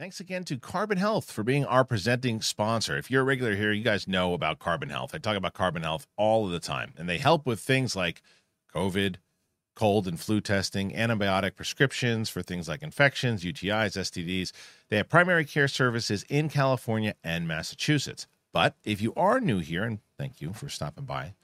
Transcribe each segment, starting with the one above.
Thanks again to Carbon Health for being our presenting sponsor. If you're a regular here, you guys know about Carbon Health. I talk about Carbon Health all of the time, and they help with things like COVID, cold and flu testing, antibiotic prescriptions for things like infections, UTIs, STDs. They have primary care services in California and Massachusetts. But if you are new here, and thank you for stopping by,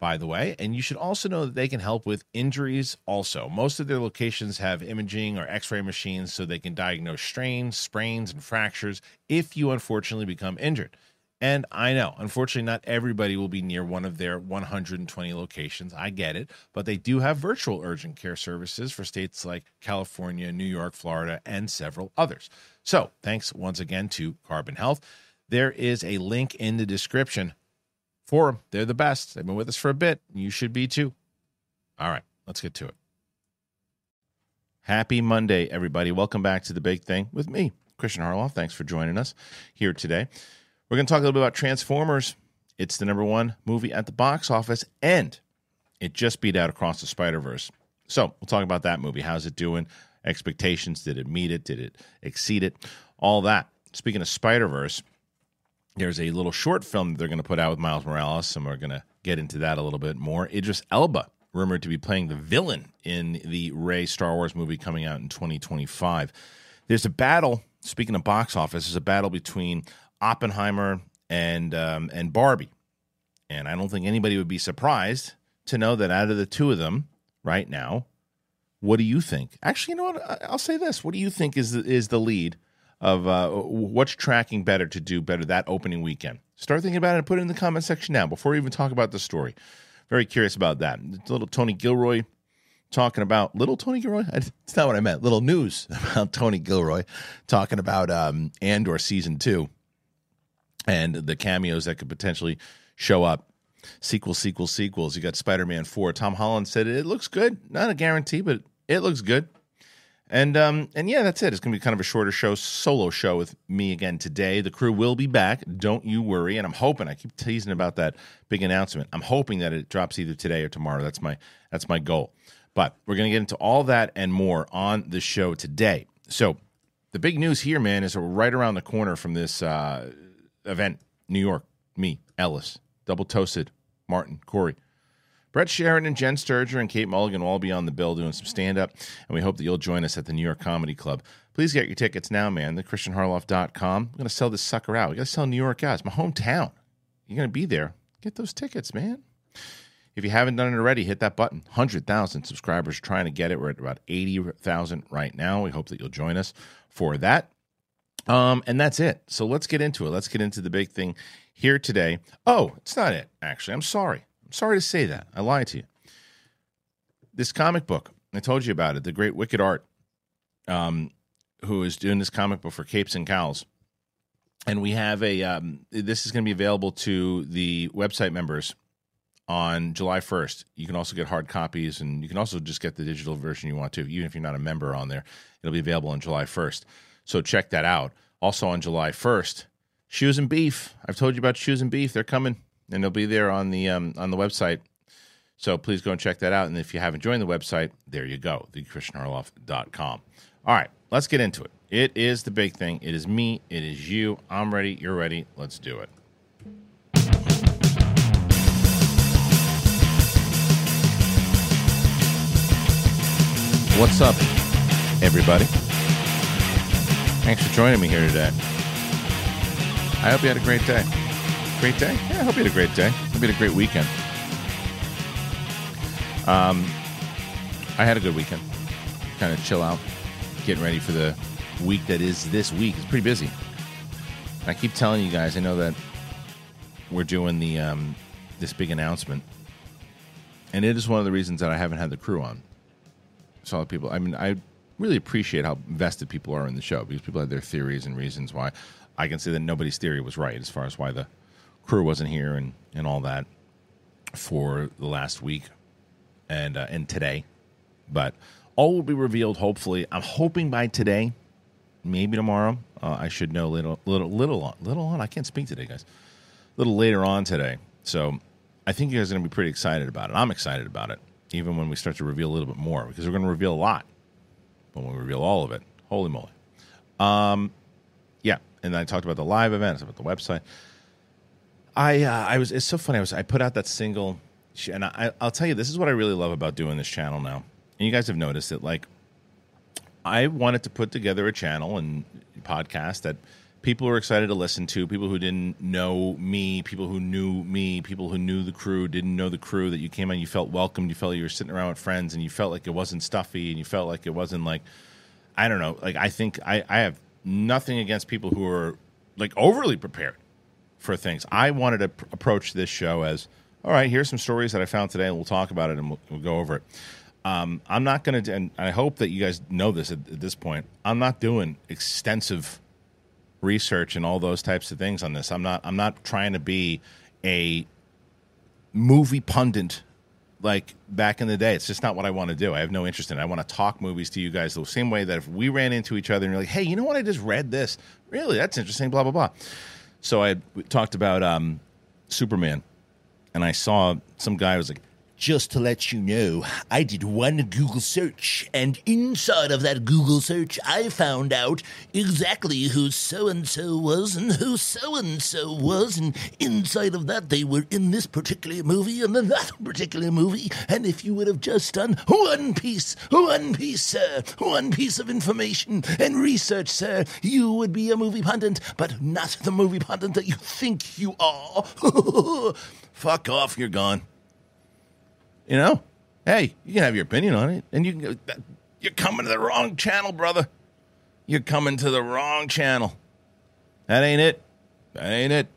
by the way. And you should also know that they can help with injuries also. Most of their locations have imaging or x ray machines so they can diagnose strains, sprains, and fractures if you unfortunately become injured. And I know, unfortunately, not everybody will be near one of their 120 locations. I get it. But they do have virtual urgent care services for states like California, New York, Florida, and several others. So thanks once again to Carbon Health. There is a link in the description for them. They're the best. They've been with us for a bit. You should be too. All right, let's get to it. Happy Monday, everybody. Welcome back to the big thing with me, Kristian Harloff. Thanks for joining us here today. We're going to talk a little bit about Transformers. It's the number one movie at the box office, and it just beat out Across the Spider Verse. So we'll talk about that movie. How's it doing? Expectations? Did it meet it? Did it exceed it? All that. Speaking of Spider Verse, there's a little short film that they're going to put out with Miles Morales, and we're going to get into that a little bit more. Idris Elba, rumored to be playing the villain in the Rey Star Wars movie coming out in 2025. There's a battle, speaking of box office, there's a battle between Oppenheimer and, um, and Barbie. And I don't think anybody would be surprised to know that out of the two of them right now, what do you think? Actually, you know what? I'll say this. What do you think is the, is the lead of uh, what's tracking better to do better that opening weekend. Start thinking about it and put it in the comment section now before we even talk about the story. Very curious about that. Little Tony Gilroy talking about little Tony Gilroy. It's not what I meant. Little news about Tony Gilroy talking about um, Andor season two and the cameos that could potentially show up. Sequel, sequel, sequels. You got Spider Man 4. Tom Holland said it looks good. Not a guarantee, but it looks good. And um, and yeah, that's it. It's gonna be kind of a shorter show, solo show with me again today. The crew will be back. Don't you worry. And I'm hoping. I keep teasing about that big announcement. I'm hoping that it drops either today or tomorrow. That's my that's my goal. But we're gonna get into all that and more on the show today. So the big news here, man, is right around the corner from this uh, event. New York, me, Ellis, double toasted, Martin, Corey. Brett Sharon and Jen Sturger, and Kate Mulligan will all be on the bill doing some stand up, and we hope that you'll join us at the New York Comedy Club. Please get your tickets now, man. TheKristianHarloff.com. I'm going to sell this sucker out. We got to sell New York guys. my hometown. You're going to be there. Get those tickets, man. If you haven't done it already, hit that button. 100,000 subscribers trying to get it. We're at about 80,000 right now. We hope that you'll join us for that. Um, and that's it. So let's get into it. Let's get into the big thing here today. Oh, it's not it, actually. I'm sorry. Sorry to say that. I lied to you. This comic book, I told you about it, the great Wicked Art, um, who is doing this comic book for Capes and Cows. And we have a, um, this is going to be available to the website members on July 1st. You can also get hard copies and you can also just get the digital version you want to, even if you're not a member on there. It'll be available on July 1st. So check that out. Also on July 1st, Shoes and Beef. I've told you about Shoes and Beef. They're coming and they'll be there on the um, on the website. So please go and check that out. And if you haven't joined the website, there you go, thekristianharloff.com. All right, let's get into it. It is the big thing. It is me. It is you. I'm ready. You're ready. Let's do it. What's up, everybody? Thanks for joining me here today. I hope you had a great day. Great day? Yeah, I hope you had a great day. Hope you had a great weekend. Um, I had a good weekend. Kind of chill out, getting ready for the week that is this week. It's pretty busy. I keep telling you guys. I know that we're doing the um, this big announcement, and it is one of the reasons that I haven't had the crew on. Solid people. I mean, I really appreciate how invested people are in the show because people have their theories and reasons why. I can say that nobody's theory was right as far as why the crew wasn't here and, and all that for the last week and uh, and today, but all will be revealed. Hopefully, I'm hoping by today, maybe tomorrow. Uh, I should know little little little on, little on. I can't speak today, guys. A little later on today, so I think you guys are going to be pretty excited about it. I'm excited about it, even when we start to reveal a little bit more because we're going to reveal a lot when we reveal all of it. Holy moly! Um, yeah, and I talked about the live events, about the website. I uh, I was it's so funny. I was I put out that single, and I I'll tell you this is what I really love about doing this channel now. And you guys have noticed it. Like, I wanted to put together a channel and podcast that people were excited to listen to. People who didn't know me, people who knew me, people who knew the crew, didn't know the crew. That you came on, you felt welcomed. You felt you were sitting around with friends, and you felt like it wasn't stuffy, and you felt like it wasn't like I don't know. Like I think I I have nothing against people who are like overly prepared for things. I wanted to pr- approach this show as all right. Here's some stories that I found today, and we'll talk about it and we'll, we'll go over it. Um, I'm not going to, and I hope that you guys know this at, at this point. I'm not doing extensive research and all those types of things on this. I'm not. I'm not trying to be a movie pundit like back in the day. It's just not what I want to do. I have no interest in it. I want to talk movies to you guys the same way that if we ran into each other and you're like, hey, you know what? I just read this. Really? That's interesting. Blah blah blah. So I talked about um, Superman, and I saw some guy was like, just to let you know, I did one Google search, and inside of that Google search, I found out exactly who so and so was and who so and so was, and inside of that, they were in this particular movie and then that particular movie. And if you would have just done one piece, one piece, sir, one piece of information and research, sir, you would be a movie pundit, but not the movie pundit that you think you are. fuck off, you're gone. You know, hey, you can have your opinion on it, and you can. Go, you're coming to the wrong channel, brother. You're coming to the wrong channel. That ain't it. That ain't it.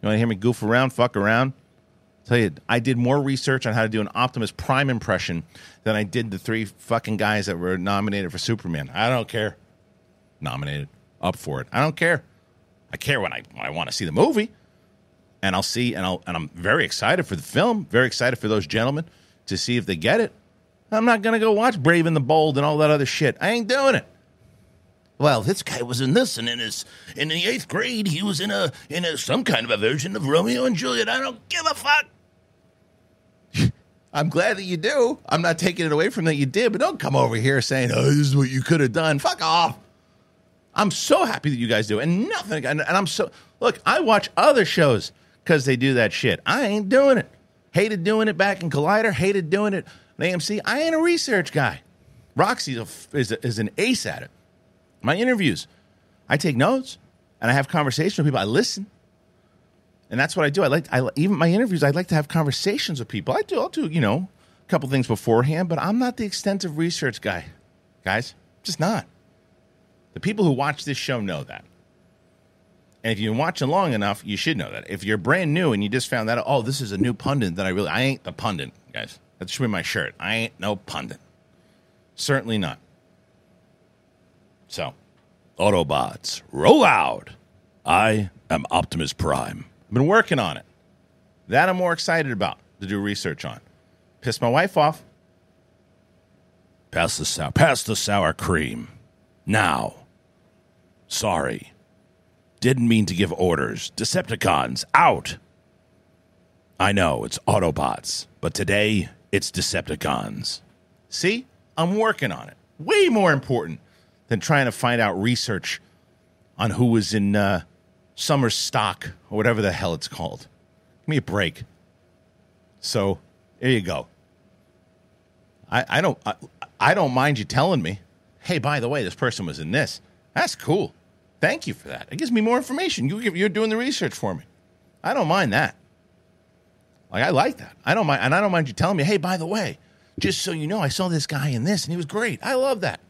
You want to hear me goof around, fuck around? Tell you, I did more research on how to do an Optimus Prime impression than I did the three fucking guys that were nominated for Superman. I don't care. Nominated, up for it. I don't care. I care when I when I want to see the movie and I'll see, and I'll, and I'm very excited for the film. Very excited for those gentlemen to see if they get it. I'm not gonna go watch Brave and the Bold and all that other shit. I ain't doing it. Well, this guy was in this, and in his in the eighth grade, he was in a in a some kind of a version of Romeo and Juliet. I don't give a fuck. I'm glad that you do. I'm not taking it away from that you did, but don't come over here saying, "Oh, this is what you could have done." Fuck off. I'm so happy that you guys do, and nothing. And, and I'm so look. I watch other shows because they do that shit. I ain't doing it. Hated doing it back in Collider. Hated doing it on AMC. I ain't a research guy. Roxy is, a, is an ace at it. My interviews, I take notes and I have conversations with people. I listen, and that's what I do. I like I even my interviews. I like to have conversations with people. I do. I'll do you know a couple things beforehand, but I'm not the extensive research guy, guys. Just not. The people who watch this show know that. And if you've been watching long enough, you should know that. If you're brand new and you just found that, oh, this is a new pundit that I really, I ain't the pundit, guys. That should be my shirt. I ain't no pundit. Certainly not. So, Autobots, roll out. I am Optimus Prime. I've been working on it. That I'm more excited about to do research on. Pissed my wife off. Pass the sour, pass the sour cream. Now. Sorry. Didn't mean to give orders. Decepticons, out! I know, it's Autobots, but today it's Decepticons. See? I'm working on it. Way more important than trying to find out research on who was in uh, summer stock or whatever the hell it's called. Give me a break. So, there you go. I, I don't I, I don't mind you telling me, hey, by the way, this person was in this. That's cool. Thank you for that. It gives me more information. You, you're doing the research for me. I don't mind that. Like I like that. I don't mind, and I don't mind you telling me, hey, by the way, just so you know, I saw this guy in this, and he was great. I love that.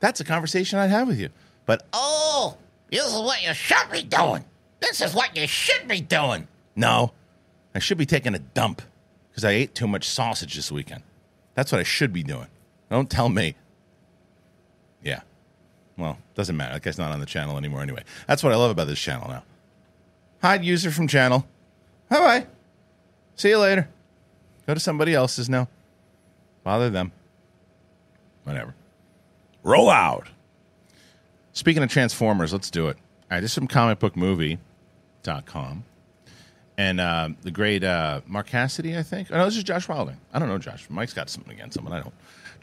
That's a conversation I'd have with you. But oh, this is what you should be doing. This is what you should be doing. No, I should be taking a dump because I ate too much sausage this weekend. That's what I should be doing. Don't tell me. Yeah. Well, doesn't matter. That guy's not on the channel anymore anyway. That's what I love about this channel now. Hide user from channel. Bye bye. See you later. Go to somebody else's now. Bother them. Whatever. Roll out. Speaking of Transformers, let's do it. All right, this is from comicbookmovie.com. And uh, the great uh, Mark Cassidy, I think. Oh, no, this is Josh Wilding. I don't know Josh. Mike's got something against him, but I don't.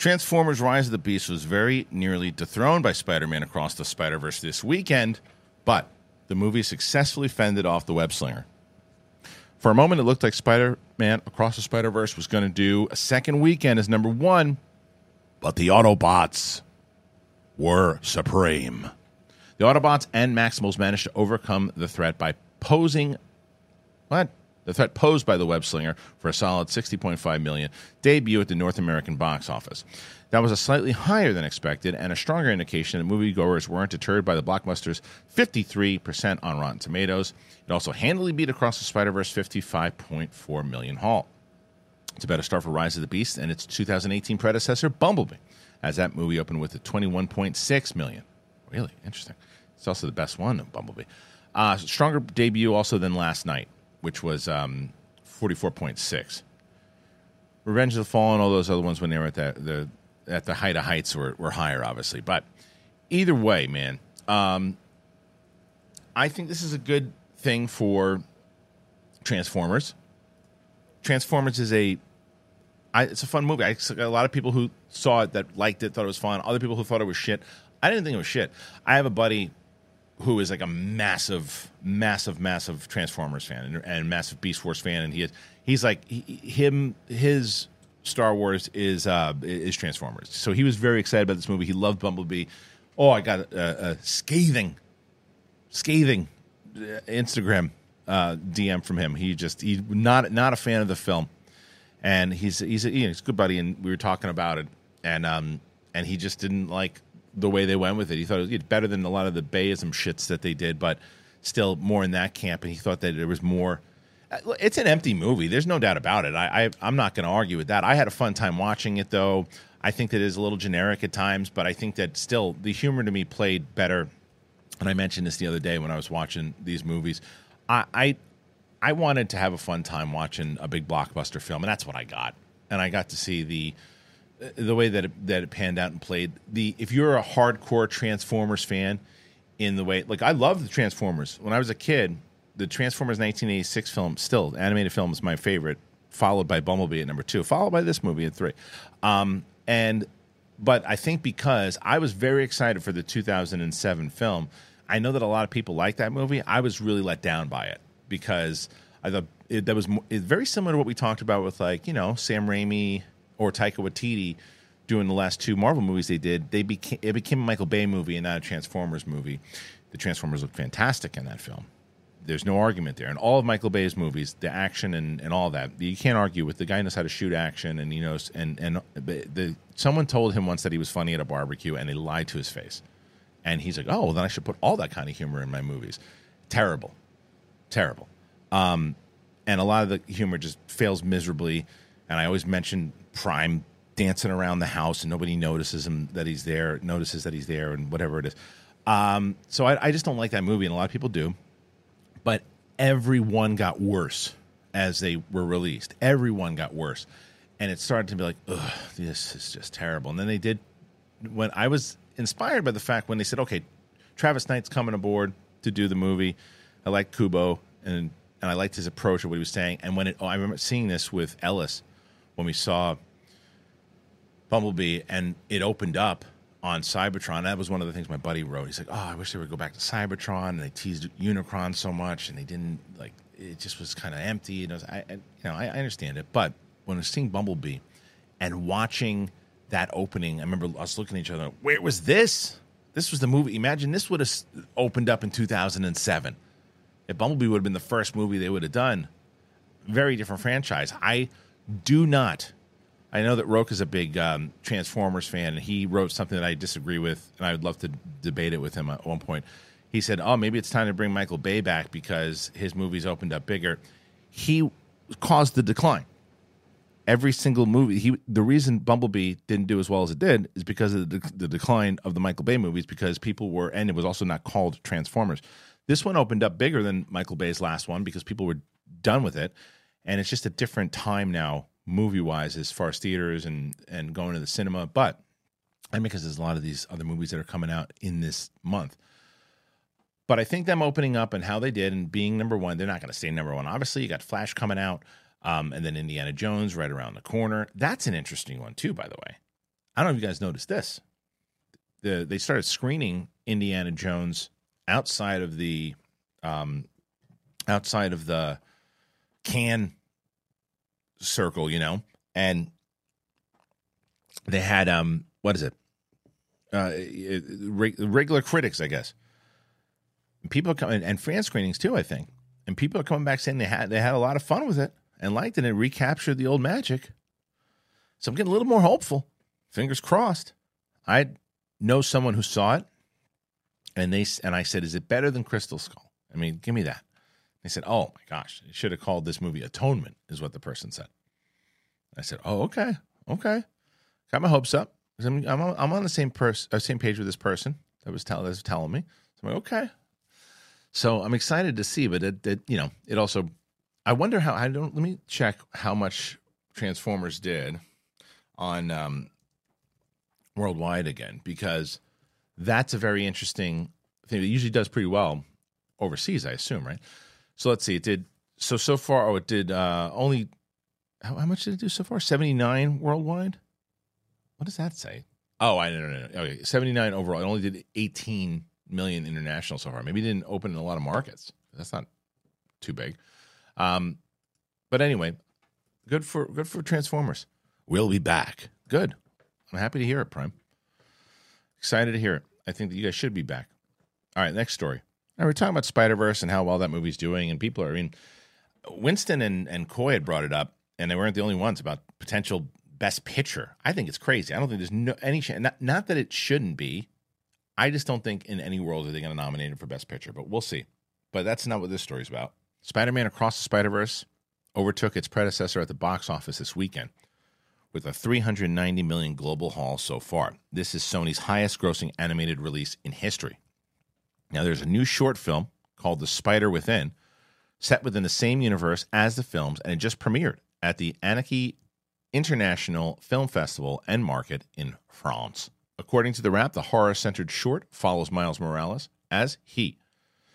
Transformers Rise of the Beast was very nearly dethroned by Spider Man Across the Spider Verse this weekend But the movie successfully fended off the web slinger. For a moment, it looked like Spider Man Across the Spider Verse was going to do a second weekend as number one, but the Autobots were supreme. The Autobots and Maximals managed to overcome the threat by posing what? The threat posed by the web slinger for a solid 60.5 million debut at the North American box office. That was a slightly higher than expected and a stronger indication that moviegoers weren't deterred by the blockbuster's 53% on Rotten Tomatoes. It also handily beat Across the Spider-Verse 55.4 million haul. It's a better start for Rise of the Beast and its 2018 predecessor Bumblebee, as that movie opened with a 21.6 million. Really interesting. It's also the best one Bumblebee. Uh, stronger debut also than Last Knight, which was um, 44.6. Revenge of the Fallen, all those other ones when they were at the, the at the height of heights were, were higher, obviously. But either way, man, um, I think this is a good thing for Transformers. Transformers is a I, it's a fun movie. I got a lot of people who saw it that liked it, thought it was fun. Other people who thought it was shit. I didn't think it was shit. I have a buddy who is like a massive, massive, massive Transformers fan and, and massive Beast Force fan, and he is he's like he, him his Star Wars is uh, is Transformers. So he was very excited about this movie. He loved Bumblebee. Oh, I got a, a scathing, scathing uh, Instagram uh, DM from him. He just he not not a fan of the film, and he's he's a, you know, he's a good buddy, and we were talking about it, and um and he just didn't like the way they went with it. He thought it was better than a lot of the Bayism shits that they did, but still more in that camp. And he thought that there was more. Uh, it's an empty movie. There's no doubt about it. I, I am not going to argue with that. I had a fun time watching it, though. I think that it is a little generic at times, but I think that still the humor to me played better. And I mentioned this the other day when I was watching these movies. I, I I wanted to have a fun time watching a big blockbuster film, and that's what I got. And I got to see the the way that it, that it panned out and played. The if you're a hardcore Transformers fan, in the way like I love the Transformers. When I was a kid, the Transformers 1986 film, still animated film, is my favorite. Followed by Bumblebee at number two, followed by this movie at three. Um, and but I think because I was very excited for the 2007 film, I know that a lot of people like that movie. I was really let down by it because I thought it, that was it, very similar to what we talked about with like you know Sam Raimi or Taika Waititi doing the last two Marvel movies they did, they became it became a Michael Bay movie and not a Transformers movie. The Transformers looked fantastic in that film. There's no argument there. In all of Michael Bay's movies, the action and, and all that, you can't argue with. The guy knows how to shoot action, and he knows. And and the someone told him once that he was funny at a barbecue, and they lied to his face. And he's like, "Oh, well, then I should put all that kind of humor in my movies." Terrible, terrible. Um, and a lot of the humor just fails miserably. And I always mention Prime dancing around the house and nobody notices him that he's there, notices that he's there, and whatever it is. Um, so I, I just don't like that movie, and a lot of people do. But everyone got worse as they were released. Everyone got worse, and it started to be like, ugh, this is just terrible. And then they did when I was inspired by the fact when they said, okay, Travis Knight's coming aboard to do the movie. I like Kubo and and I liked his approach of what he was saying. And when it, oh, I remember seeing this with Ellis when we saw Bumblebee and it opened up on Cybertron. That was one of the things my buddy wrote. He's like, "Oh, I wish they would go back to Cybertron." And they teased Unicron so much, and they didn't like. It just was kind of empty. And I, was, I, you know, I, I understand it, but when I was seeing Bumblebee and watching that opening, I remember us looking at each other. Where was this? This was the movie. Imagine this would have opened up in 2007. If Bumblebee would have been the first movie they would have done, very different franchise. I do not. I know that Roke is a big um, Transformers fan, and he wrote something that I disagree with, and I would love to debate it with him at one point. He said, "Oh, maybe it's time to bring Michael Bay back because his movies opened up bigger." He caused the decline. Every single movie, he the reason Bumblebee didn't do as well as it did is because of the, the decline of the Michael Bay movies because people were, and it was also not called Transformers. This one opened up bigger than Michael Bay's last one because people were done with it, and it's just a different time now movie wise as far as theaters and and going to the cinema, but and because there's a lot of these other movies that are coming out in this month. But I think them opening up and how they did and being number one, they're not going to stay number one. Obviously, you got Flash coming out, um, and then Indiana Jones right around the corner. That's an interesting one too, by the way. I don't know if you guys noticed this. The, they started screening Indiana Jones outside of the um, outside of the Cannes circle, you know, and they had um what is it? Uh, regular critics, I guess. People come and fan screenings too, I think. And people are coming back saying they had they had a lot of fun with it and liked it and it recaptured the old magic. So I'm getting a little more hopeful. Fingers crossed. I know someone who saw it, and they and I said, "Is it better than Crystal Skull?" I mean, give me that. They said, "Oh my gosh, you should have called this movie Atonement," is what the person said. I said, "Oh, okay, okay." Got my hopes up. I'm, I'm, on, I'm on the same pers- uh, same page with this person that was, tell- that was telling me. So I'm like, okay. So I'm excited to see, but it, it, you know, it also, I wonder how, I don't, let me check how much Transformers did on um, worldwide again, because that's a very interesting thing. It usually does pretty well overseas, I assume, right? So let's see. It did, so, so far, oh, it did uh, only, how, how much did it do so far? 79 worldwide? What does that say? Oh, I don't know. Okay, 79 overall. It only did 18 million international so far. Maybe it didn't open in a lot of markets. That's not too big. Um, but anyway, good for good for Transformers. We'll be back. Good. I'm happy to hear it, Prime. Excited to hear it. I think that you guys should be back. All right, next story. Now we're talking about Spider Verse and how well that movie's doing, and people are. I mean, Winston and and Coy had brought it up, and they weren't the only ones about potential best picture. I think it's crazy. I don't think there's no any chance. Not, not that it shouldn't be. I just don't think in any world are they going to nominate it for best picture, but we'll see. But that's not what this story's about. Spider-Man Across the Spider-Verse overtook its predecessor at the box office this weekend with a 390 million global haul so far. This is Sony's highest grossing animated release in history. Now there's a new short film called The Spider Within set within the same universe as the films and it just premiered at the Annecy International Film Festival and Market in France. According to the Wrap, the horror centered short follows Miles Morales as he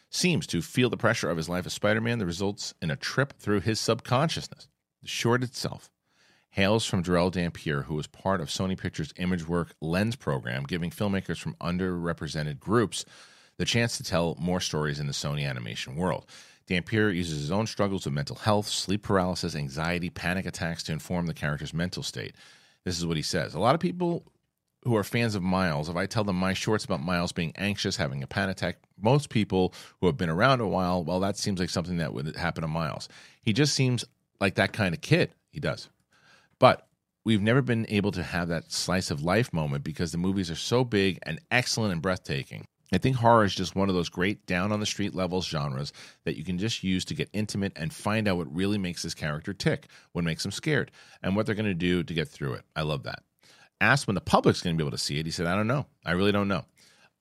seems to feel the pressure of his life as Spider Man that results in a trip through his subconsciousness. The short itself hails from Jarelle Dampier, who was part of Sony Pictures' ImageWork Lens program, giving filmmakers from underrepresented groups the chance to tell more stories in the Sony animation world. Dampier uses his own struggles with mental health, sleep paralysis, anxiety, panic attacks to inform the character's mental state. This is what he says. A lot of people who are fans of Miles, if I tell them my shorts about Miles being anxious, having a panic attack, most people who have been around a while, well, that seems like something that would happen to Miles. He just seems like that kind of kid. He does. But we've never been able to have that slice of life moment because the movies are so big and excellent and breathtaking. I think horror is just one of those great down on the street levels genres that you can just use to get intimate and find out what really makes this character tick, what makes them scared, and what they're going to do to get through it. I love that. Asked when the public's going to be able to see it, he said, I don't know. I really don't know.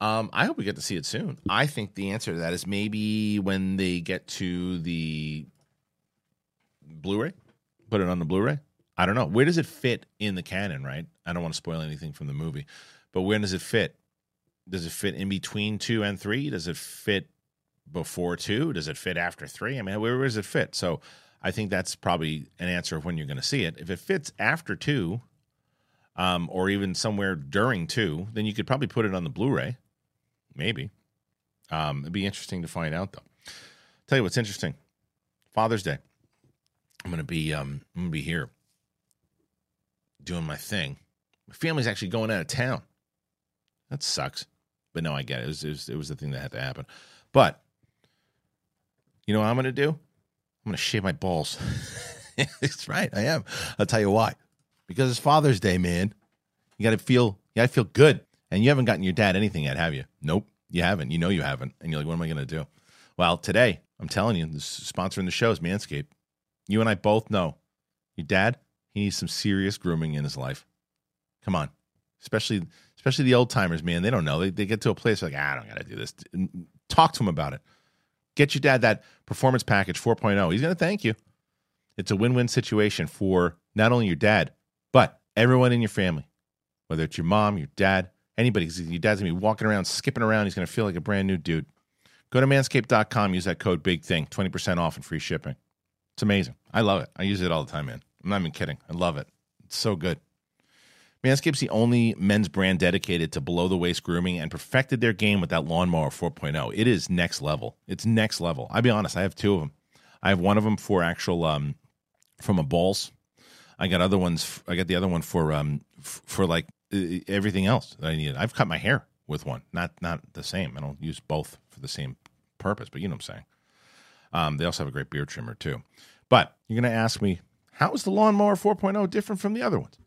Um, I hope we get to see it soon. I think the answer to that is maybe when they get to the Blu ray, put it on the Blu ray. I don't know. Where does it fit in the canon, right? I don't want to spoil anything from the movie, but where does it fit? Does it fit in between two and three? Does it fit before two? Does it fit after three? I mean, where, where does it fit? So I think that's probably an answer of when you're going to see it. If it fits after two, um, or even somewhere during two, then you could probably put it on the Blu-ray. Maybe. Um, it'd be interesting to find out, though. Tell you what's interesting. Father's Day. I'm gonna be um, I'm gonna be here doing my thing. My family's actually going out of town. That sucks. But no, I get it. It was, it was, it was the thing that had to happen. But you know what I'm going to do? I'm going to shave my balls. That's right. I am. I'll tell you why. Because it's Father's Day, man. You got to feel. You got to feel good. And you haven't gotten your dad anything yet, have you? Nope, you haven't. You know you haven't. And you're like, what am I going to do? Well, today I'm telling you, the sponsoring the show is Manscaped. You and I both know your dad. He needs some serious grooming in his life. Come on, especially especially the old timers, man. They don't know. They, they get to a place like, ah, I don't got to do this. Talk to them about it. Get your dad that performance package 4.0. He's going to thank you. It's a win win situation for not only your dad, but everyone in your family, whether it's your mom, your dad, anybody. Your dad's going to be walking around, skipping around. He's going to feel like a brand new dude. Go to manscaped.com, use that code Big Thing, 20% off and free shipping. It's amazing. I love it. I use it all the time, man. I'm not even kidding. I love it. It's so good. Manscaped's the only men's brand dedicated to below the waist grooming and perfected their game with that lawnmower 4.0. It is next level. It's next level. I'll be honest, I have two of them. I have one of them for actual um from a balls. I got other ones. I got the other one for um for like everything else that I need. I've cut my hair with one. Not not the same. I don't use both for the same purpose, but you know what I'm saying. Um, they also have a great beard trimmer too. But you're going to ask me, how is the lawnmower 4.0 different from the other ones?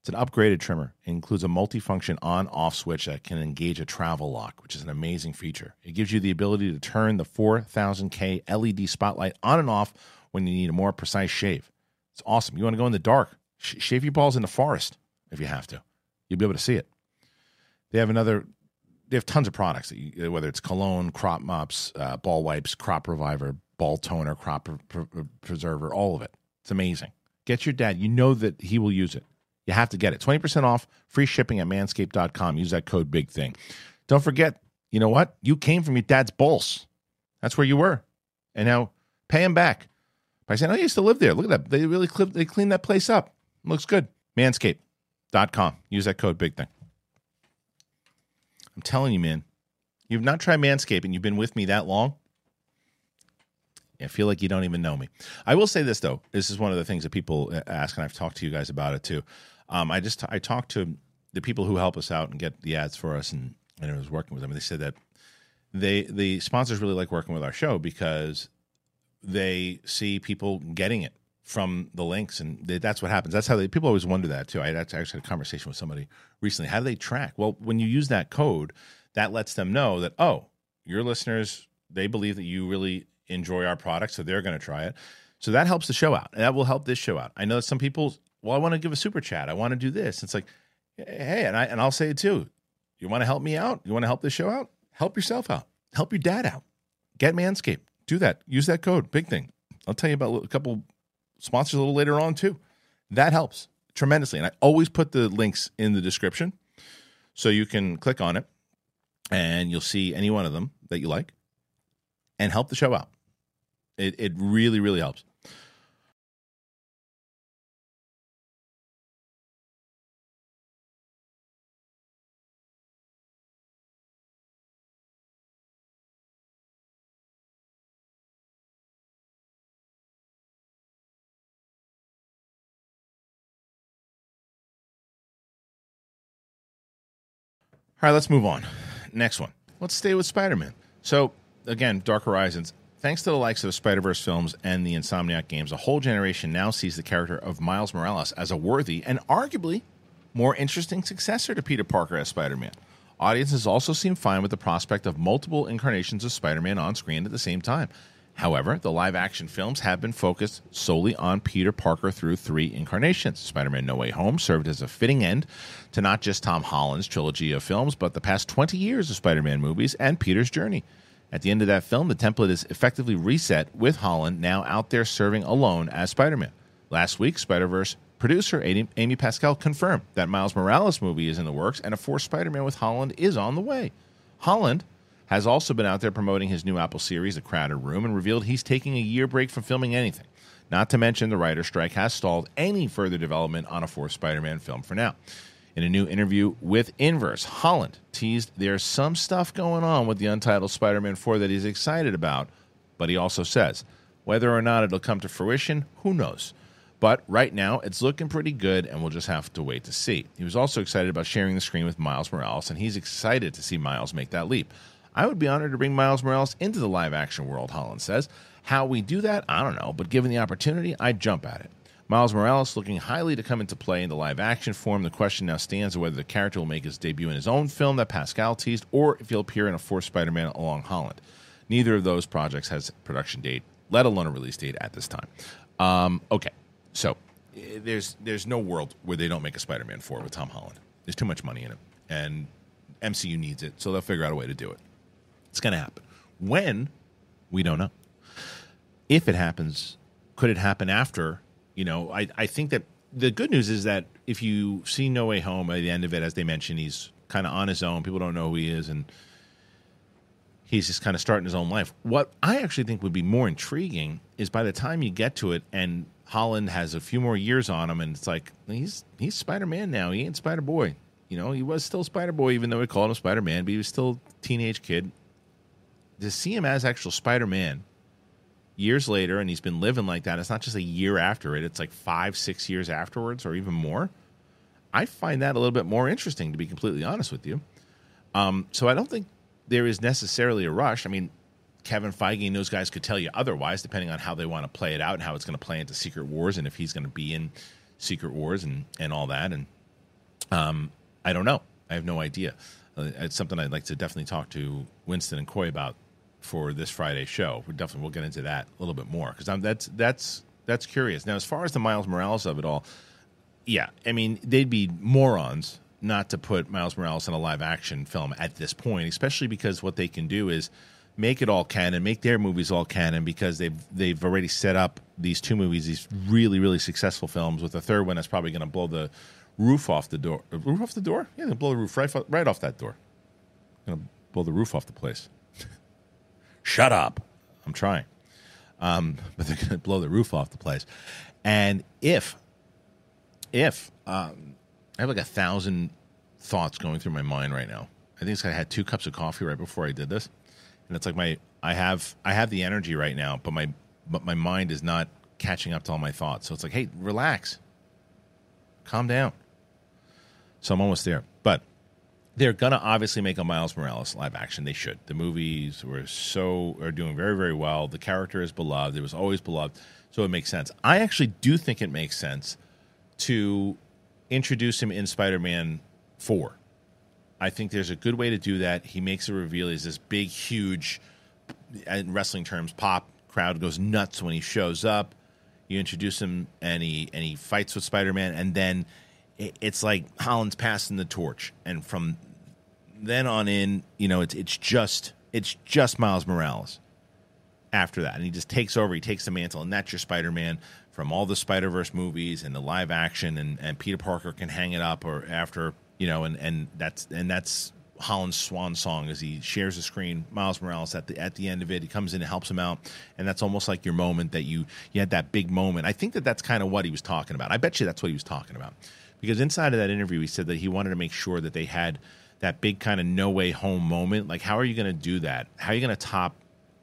It's an upgraded trimmer. It includes a multifunction on off switch that can engage a travel lock, which is an amazing feature. It gives you the ability to turn the 4000K LED spotlight on and off when you need a more precise shave. It's awesome. You want to go in the dark, sh- shave your balls in the forest if you have to. You'll be able to see it. They have another, they have tons of products, whether it's cologne, crop mops, uh, ball wipes, crop reviver, ball toner, crop pre- pre- preserver, all of it. It's amazing. Get your dad. You know that he will use it. You have to get it. 20% off, free shipping at manscaped.com. Use that code big thing. Don't forget, you know what? You came from your dad's balls. That's where you were. And now pay him back by saying, oh, I used to live there. Look at that. They really clip, they cleaned that place up. looks good. Manscaped.com. Use that code big thing. I'm telling you, man, you've not tried Manscaped and you've been with me that long. I feel like you don't even know me. I will say this though. This is one of the things that people ask, and I've talked to you guys about it too. Um, I just I talked to the people who help us out and get the ads for us, and and I was working with them, and they said that they the sponsors really like working with our show because they see people getting it from the links, and they, that's what happens. That's how they people always wonder that too. I actually had a conversation with somebody recently. How do they track? Well, when you use that code, that lets them know that oh, your listeners they believe that you really enjoy our product, so they're going to try it. So that helps the show out. And that will help this show out. I know that some people, well, I want to give a super chat. I want to do this. It's like, hey, and I and I'll say it too. You want to help me out? You want to help this show out? Help yourself out. Help your dad out. Get Manscaped. Do that. Use that code. Big thing. I'll tell you about a couple sponsors a little later on too. That helps tremendously. And I always put the links in the description so you can click on it and you'll see any one of them that you like and help the show out. It, it really, really helps. All right, let's move on. Next one. Let's stay with Spider Man. So, again, Dark Horizons. Thanks to the likes of Spider Verse films and the Insomniac games, a whole generation now sees the character of Miles Morales as a worthy and arguably more interesting successor to Peter Parker as Spider Man. Audiences also seem fine with the prospect of multiple incarnations of Spider Man on screen at the same time. However, the live action films have been focused solely on Peter Parker through three incarnations. Spider Man No Way Home served as a fitting end to not just Tom Holland's trilogy of films, but the past 20 years of Spider Man movies and Peter's journey. At the end of that film, the template is effectively reset with Holland now out there serving alone as Spider Man. Last week, Spider Verse producer Amy Pascal confirmed that Miles Morales movie is in the works and a fourth Spider Man with Holland is on the way. Holland has also been out there promoting his new Apple series, The Crowded Room, and revealed he's taking a year break from filming anything. Not to mention, the writer's strike has stalled any further development on a fourth Spider Man film for now. In a new interview with Inverse, Holland teased there's some stuff going on with the untitled Spider Man 4 that he's excited about, but he also says, whether or not it'll come to fruition, who knows? But right now, it's looking pretty good, and we'll just have to wait to see. He was also excited about sharing the screen with Miles Morales, and he's excited to see Miles make that leap. I would be honored to bring Miles Morales into the live action world, Holland says. How we do that, I don't know, but given the opportunity, I'd jump at it. Miles Morales looking highly to come into play in the live action form. The question now stands whether the character will make his debut in his own film that Pascal teased, or if he'll appear in a fourth Spider Man along Holland. Neither of those projects has a production date, let alone a release date at this time. Um, okay, so there's there's no world where they don't make a Spider Man 4 with Tom Holland. There's too much money in it, and MCU needs it, so they'll figure out a way to do it. It's going to happen. When? We don't know. If it happens, could it happen after? You know, I, I think that the good news is that if you see No Way Home by the end of it, as they mentioned, he's kind of on his own. People don't know who he is, and he's just kind of starting his own life. What I actually think would be more intriguing is by the time you get to it and Holland has a few more years on him, and it's like he's he's Spider Man now. He ain't Spider Boy. You know, he was still Spider Boy, even though we called him Spider Man, but he was still teenage kid. To see him as actual Spider Man years later, and he's been living like that. It's not just a year after it; it's like five, six years afterwards, or even more. I find that a little bit more interesting, to be completely honest with you. Um, so I don't think there is necessarily a rush. I mean, Kevin Feige and those guys could tell you otherwise, depending on how they want to play it out and how it's going to play into Secret Wars and if he's going to be in Secret Wars and, and all that. And um, I don't know. I have no idea. Uh, it's something I'd like to definitely talk to Winston and Coy about for this Friday show. We definitely we'll get into that a little bit more because that's that's that's curious. Now, as far as the Miles Morales of it all, yeah, I mean they'd be morons not to put Miles Morales in a live action film at this point, especially because what they can do is make it all canon, make their movies all canon because they've they've already set up these two movies, these really really successful films. With the third one, that's probably going to blow the roof off the door. Roof off the door? Yeah, they blow the roof right right off that door. Going to blow the roof off the place. Shut up! I'm trying, um, but they're going to blow the roof off the place. And if if um, I have like a thousand thoughts going through my mind right now. I think I had two cups of coffee right before I did this and it's like my I have I have the energy right now, but my but my mind is not catching up to all my thoughts. So it's like, hey, relax, calm down. So I'm almost there, but they're gonna obviously make a Miles Morales live action. They should. The movies were so are doing very very well. The character is beloved. It was always beloved, so it makes sense. I actually do think it makes sense to introduce him in Spider-Man Four I think there's a good way to do that. He makes a reveal. He's this big, huge, in wrestling terms, pop. Crowd goes nuts when he shows up. You introduce him, and he and he fights with Spider Man, and then it's like Holland's passing the torch, and from then on in, you know, it's it's just it's just Miles Morales. After that, and he just takes over. He takes the mantle, and that's your Spider Man from all the Spider Verse movies and the live action, and and Peter Parker can hang it up or after you know, and and that's and that's Holland's swan song as he shares the screen. Miles Morales at the at the end of it, he comes in and helps him out, and that's almost like your moment that you you had that big moment. I think that that's kind of what he was talking about. I bet you that's what he was talking about because inside of that interview, he said that he wanted to make sure that they had that big kind of no way home moment. Like, how are you going to do that? How are you going to top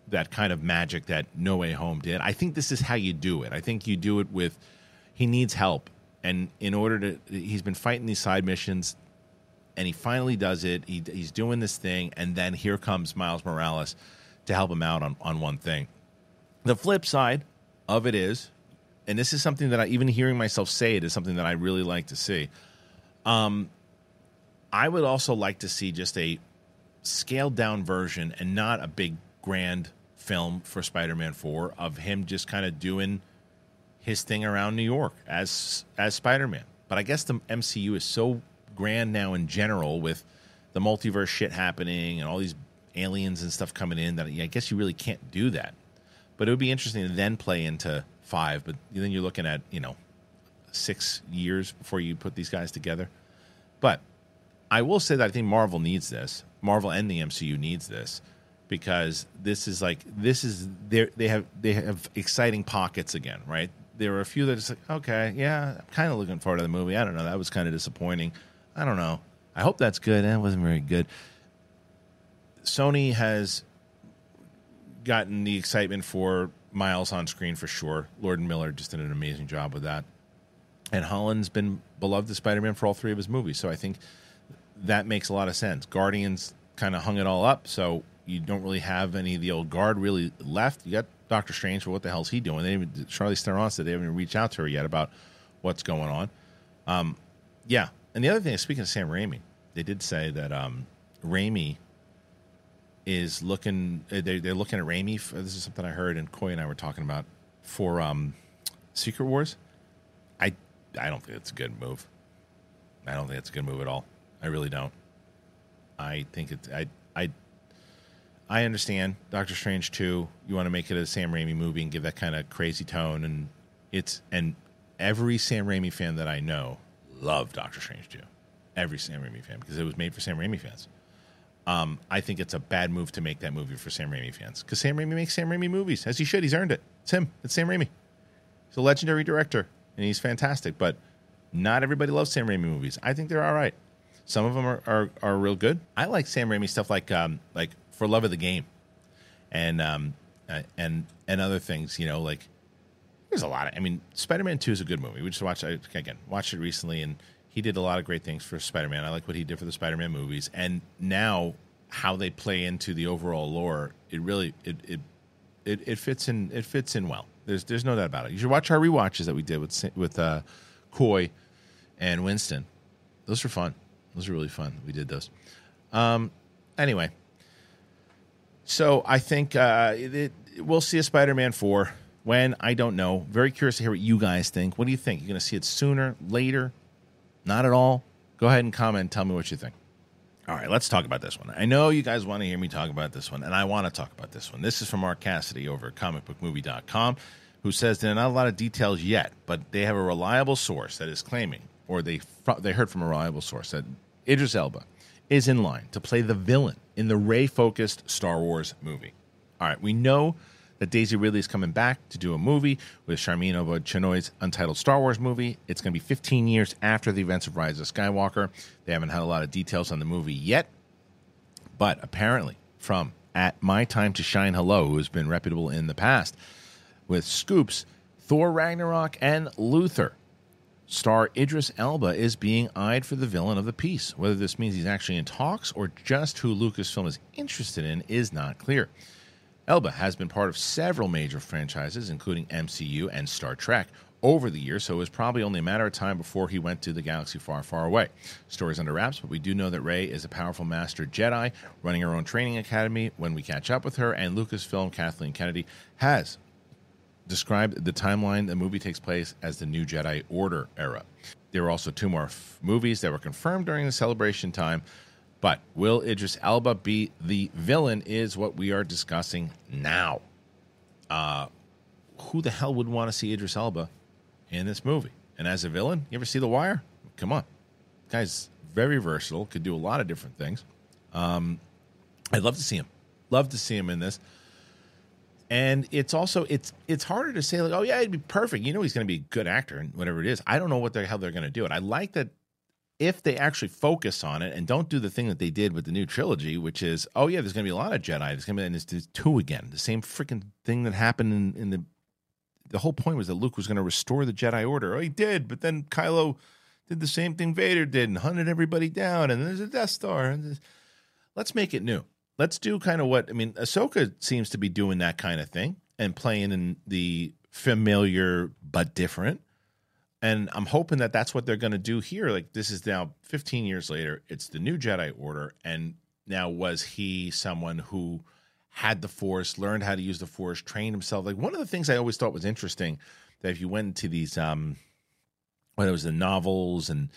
that kind of magic that No Way Home did? I think this is how you do it. I think you do it with he needs help, and in order to, he's been fighting these side missions and he finally does it. He, he's doing this thing, and then here comes Miles Morales to help him out on, on one thing. The flip side of it is, and this is something that I even hearing myself say it is something that I really like to see. Um, I would also like to see just a scaled down version and not a big grand film for Spider-Man 4 of him just kind of doing his thing around New York as as Spider-Man. But I guess the MCU is so grand now in general with the multiverse shit happening and all these aliens and stuff coming in that I guess you really can't do that. But it would be interesting to then play into five, but then you're looking at, you know, six years before you put these guys together. But I will say that I think Marvel needs this. Marvel and the MCU needs this because this is like this is they have they have exciting pockets again, right? There were a few that it's like, okay, yeah, I'm kind of looking forward to the movie. I don't know, that was kind of disappointing. I don't know. I hope that's good. That wasn't very good. Sony has gotten the excitement for Miles on screen for sure. Lord and Miller just did an amazing job with that. And Holland's been beloved as Spider Man for all three of his movies. So I think that makes a lot of sense. Guardians kind of hung it all up. So you don't really have any of the old guard really left. You got Doctor Strange, but what the hell's he doing? They even, Charlize Theron said they haven't reached out to her yet about what's going on. Um, yeah, and the other thing is, speaking of Sam Raimi, they did say that um, Raimi is looking. Uh, they, they're looking at Raimi. For, this is something I heard, and Coy and I were talking about for um, Secret Wars. I I don't think it's a good move. I don't think it's a good move at all. I really don't. I think it's I I I understand Doctor Strange too. You want to make it a Sam Raimi movie and give that kind of crazy tone, and it's and every Sam Raimi fan that I know loved Doctor Strange too. Every Sam Raimi fan because it was made for Sam Raimi fans. Um, I think it's a bad move to make that movie for Sam Raimi fans because Sam Raimi makes Sam Raimi movies as he should. He's earned it. It's him. It's Sam Raimi. He's a legendary director, and he's fantastic. But not everybody loves Sam Raimi movies. I think they're all right. Some of them are, are, are real good. I like Sam Raimi stuff like um, like For Love of the Game, and um, uh, and and other things. You know, like there's a lot of. I mean, Spider Man Two is a good movie. We just watched I, again watched it recently, and he did a lot of great things for Spider Man. I like what he did for the Spider Man movies, and now how they play into the overall lore. It really it it it, it fits in. It fits in well. There's there's no doubt about it. You should watch our rewatches that we did with with uh, Coy and Winston. Those were fun. Were really fun. We did those. Um, anyway, so I think uh, it, it, we'll see a Spider-Man four. When I don't know. Very curious to hear what you guys think. What do you think? You're going to see it sooner, later, not at all? Go ahead and comment. Tell me what you think. All right, let's talk about this one. I know you guys want to hear me talk about this one, and I want to talk about this one. This is from Mark Cassidy over at comicbookmovie.com, who says there are not a lot of details yet, but they have a reliable source that is claiming, or they they heard from a reliable source that Idris Elba is in line to play the villain in the Rey focused Star Wars movie. All right, we know that Daisy Ridley is coming back to do a movie with Sharmeen Obaid-Chinoy's untitled Star Wars movie. It's going to be 15 years after the events of Rise of Skywalker. They haven't had a lot of details on the movie yet, but apparently from at My Time to Shine Hello, who has been reputable in the past, with scoops, Thor Ragnarok and Luther. Star Idris Elba is being eyed for the villain of the piece. Whether this means he's actually in talks or just who Lucasfilm is interested in is not clear. Elba has been part of several major franchises, including MCU and Star Trek, over the years, so it was probably only a matter of time before he went to the galaxy far, far away. Stories under wraps, but we do know that Rey is a powerful master Jedi running her own training academy when we catch up with her, and Lucasfilm Kathleen Kennedy has described the timeline the movie takes place as the New Jedi Order era. There were also two more f- movies that were confirmed during the celebration time, but will Idris Elba be the villain? Is what we are discussing now. Uh, who the hell would want to see Idris Elba in this movie? And as a villain, you ever see The Wire? Come on, guy's very versatile. Could do a lot of different things. Um, I'd love to see him. Love to see him in this. And it's also it's it's harder to say like oh yeah he'd be perfect you know he's going to be a good actor and whatever it is I don't know what the hell they're going to do it I like that if they actually focus on it and don't do the thing that they did with the new trilogy, which is, oh yeah, there's going to be a lot of Jedi. There's going to be and it's, two again, the same freaking thing that happened in, in the. The whole point was that Luke was going to restore the Jedi Order. Oh, he did, but then Kylo did the same thing Vader did and hunted everybody down. And there's a Death Star. And let's make it new. Let's do kind of what I mean. Ahsoka seems to be doing that kind of thing and playing in the familiar but different and I'm hoping that that's what they're going to do here. Like this is now 15 years later. It's the new Jedi Order, and now was he someone who had the Force, learned how to use the Force, trained himself? Like one of the things I always thought was interesting that if you went to these, um, when it was the novels and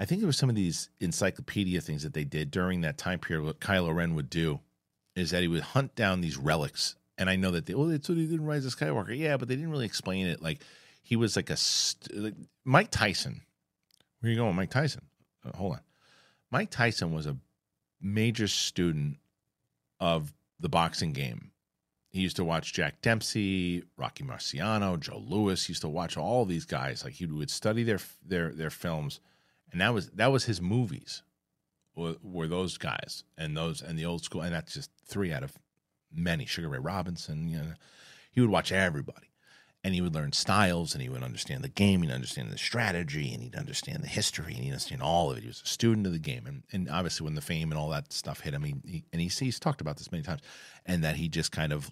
I think there was some of these encyclopedia things that they did during that time period. What Kylo Ren would do is that he would hunt down these relics, and I know that they, well, that's what he did in Rise of Skywalker. Yeah, but they didn't really explain it like he was like a like Mike Tyson. Where are you going, Mike Tyson? Uh, hold on. Mike Tyson was a major student of the boxing game. He used to watch Jack Dempsey, Rocky Marciano, Joe Louis. He used to watch all these guys. Like he would study their their their films, and that was that was his movies. Were, were those guys and those and the old school, and that's just three out of many. Sugar Ray Robinson. You know, he would watch everybody and he would learn styles and he would understand the game, he'd understand the strategy, and he'd understand the history, and he'd understand all of it. He was a student of the game, and, and obviously when the fame and all that stuff hit him, he, he and he, he's talked about this many times, and that he just kind of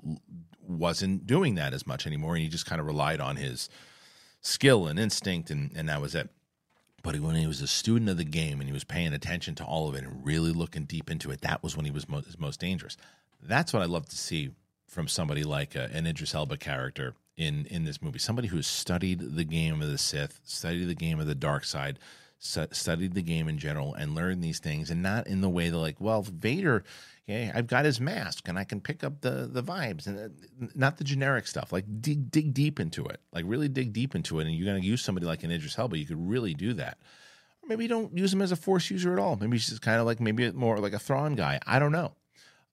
wasn't doing that as much anymore, and he just kind of relied on his skill and instinct, and and that was it. But when he was a student of the game and he was paying attention to all of it and really looking deep into it, that was when he was most, most dangerous. That's what I love to see from somebody like a, an Idris Elba character in in this movie. Somebody who's studied the game of the Sith, studied the game of the dark side, studied the game in general, and learned these things, and not in the way that like, well, Vader. Yeah, I've got his mask and I can pick up the the vibes and uh, not the generic stuff. Like dig dig deep into it. Like really dig deep into it. And you're gonna use somebody like an Idris Elba, you could really do that. Or maybe you don't use him as a force user at all. Maybe he's just kind of like maybe more like a Thrawn guy. I don't know.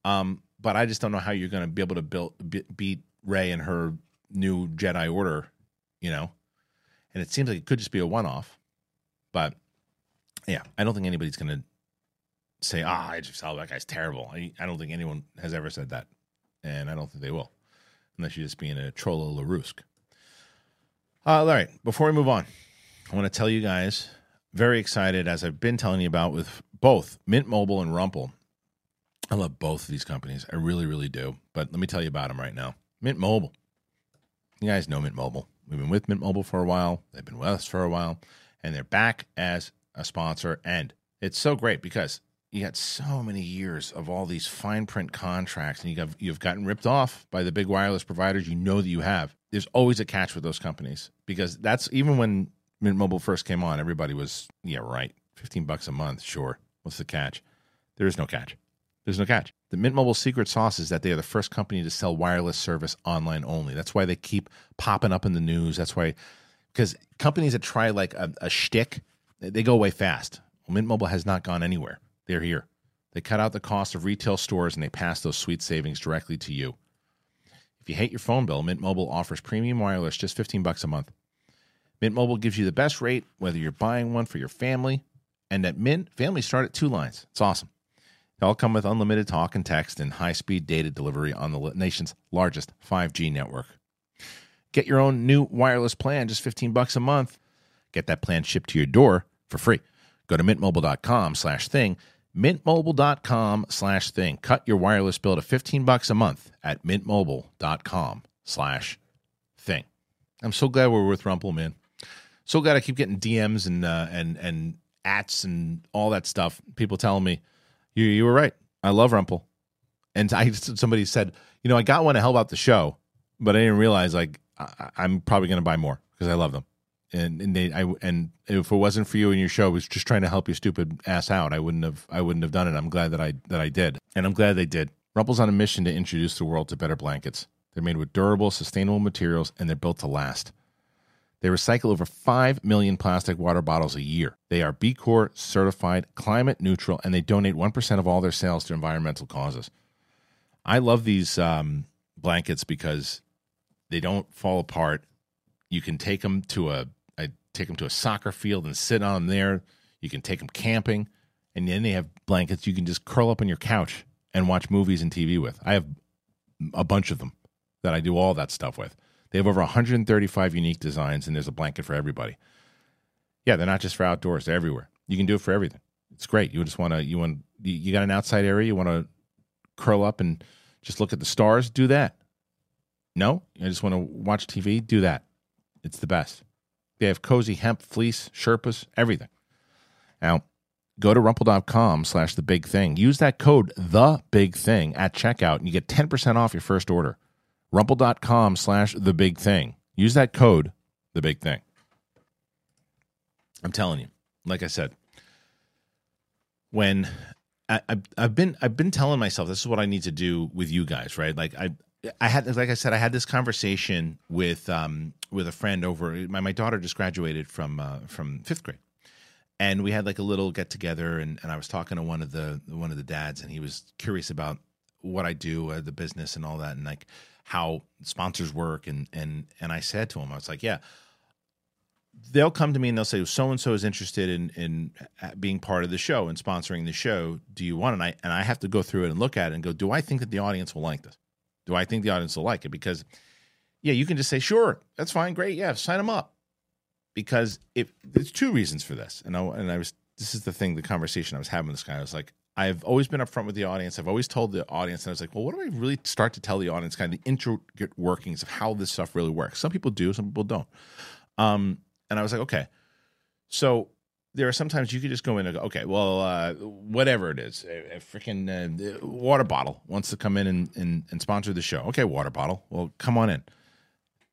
Um, but I just don't know how you're gonna be able to build be, beat Rey and her new Jedi Order you know? And it seems like it could just be a one off. But yeah, I don't think anybody's going to say, ah, I just saw that guy's terrible. I, I don't think anyone has ever said that. And I don't think they will, unless you're just being a troll LaRusk. Uh, all right, before we move on, I want to tell you guys, very excited, as I've been telling you about with both Mint Mobile and Rumpl. I love both of these companies. I really, really do. But let me tell you about them right now. Mint Mobile. You guys know Mint Mobile. We've been with Mint Mobile for a while. They've been with us for a while, and they're back as a sponsor. And it's so great because you got so many years of all these fine print contracts, and you have you've gotten ripped off by the big wireless providers. You know that you have. There's always a catch with those companies because that's even when Mint Mobile first came on, everybody was yeah right, fifteen bucks a month, sure. What's the catch? There is no catch. There's no catch. The Mint Mobile secret sauce is that they are the first company to sell wireless service online only. That's why they keep popping up in the news. That's why, because companies that try like a, a shtick, they go away fast. Well, Mint Mobile has not gone anywhere. They're here. They cut out the cost of retail stores and they pass those sweet savings directly to you. If you hate your phone bill, Mint Mobile offers premium wireless just 15 bucks a month. Mint Mobile gives you the best rate whether you're buying one for your family. And at Mint, families start at two lines. It's awesome. They all come with unlimited talk and text and high speed data delivery on the nation's largest 5G network. Get your own new wireless plan, just 15 bucks a month. Get that plan shipped to your door for free. Go to mintmobile.com slash thing, mintmobile.com slash thing. Cut your wireless bill to 15 bucks a month at mintmobile.com slash thing. I'm so glad we're with Rumpl, man. So glad I keep getting DMs and uh, and and ats and all that stuff. People telling me, you you were right. I love Rumpl. And I somebody said, you know, I got one to help out the show, but I didn't realize like I, I'm probably going to buy more because I love them. And and they I and if it wasn't for you and your show, was just trying to help your stupid ass out. I wouldn't have I wouldn't have done it. I'm glad that I that I did, and I'm glad they did. Rumpl's on a mission to introduce the world to better blankets. They're made with durable, sustainable materials, and they're built to last. They recycle over 5 million plastic water bottles a year. They are B Corp certified, climate neutral, and they donate 1% of all their sales to environmental causes. I love these um, blankets because they don't fall apart. You can take them to a I take them to a soccer field and sit on them there. You can take them camping, and then they have blankets you can just curl up on your couch and watch movies and TV with. I have a bunch of them that I do all that stuff with. They have over 135 unique designs, and there's a blanket for everybody. Yeah, they're not just for outdoors; they're everywhere. You can do it for everything. It's great. You just want to you want you got an outside area. You want to curl up and just look at the stars. Do that. No, I just want to watch TV. Do that. It's the best. They have cozy hemp fleece, Sherpas, everything. Now, go to rumpl.com slash the big thing. Use that code the big thing at checkout and you get 10% off your first order. Rumpl.com slash the big thing. Use that code, the big thing. I'm telling you, like I said, when I, I've been I've been telling myself this is what I need to do with you guys, right? Like I I had like I said I had this conversation with um with a friend over my my daughter just graduated from uh, from fifth grade, and we had like a little get together and, and I was talking to one of the one of the dads and he was curious about what I do uh, the business and all that and like how sponsors work and and and I said to him I was like yeah they'll come to me and they'll say so and so is interested in in being part of the show and sponsoring the show. Do you want and I and I have to go through it and look at it and go do I think that the audience will like this do I think the audience will like it because yeah you can just say sure that's fine great yeah sign them up because if there's two reasons for this and I, and I was this is the thing the conversation I was having with this guy I was like I've always been upfront with the audience. I've always told the audience, and I was like, well, what do I really start to tell the audience? Kind of the intricate workings of how this stuff really works. Some people do, some people don't. Um, and I was like, okay. So there are sometimes you could just go in and go, okay, well, uh, whatever it is, a, a freaking uh, water bottle wants to come in and, and, and sponsor the show. Okay, water bottle. Well, come on in.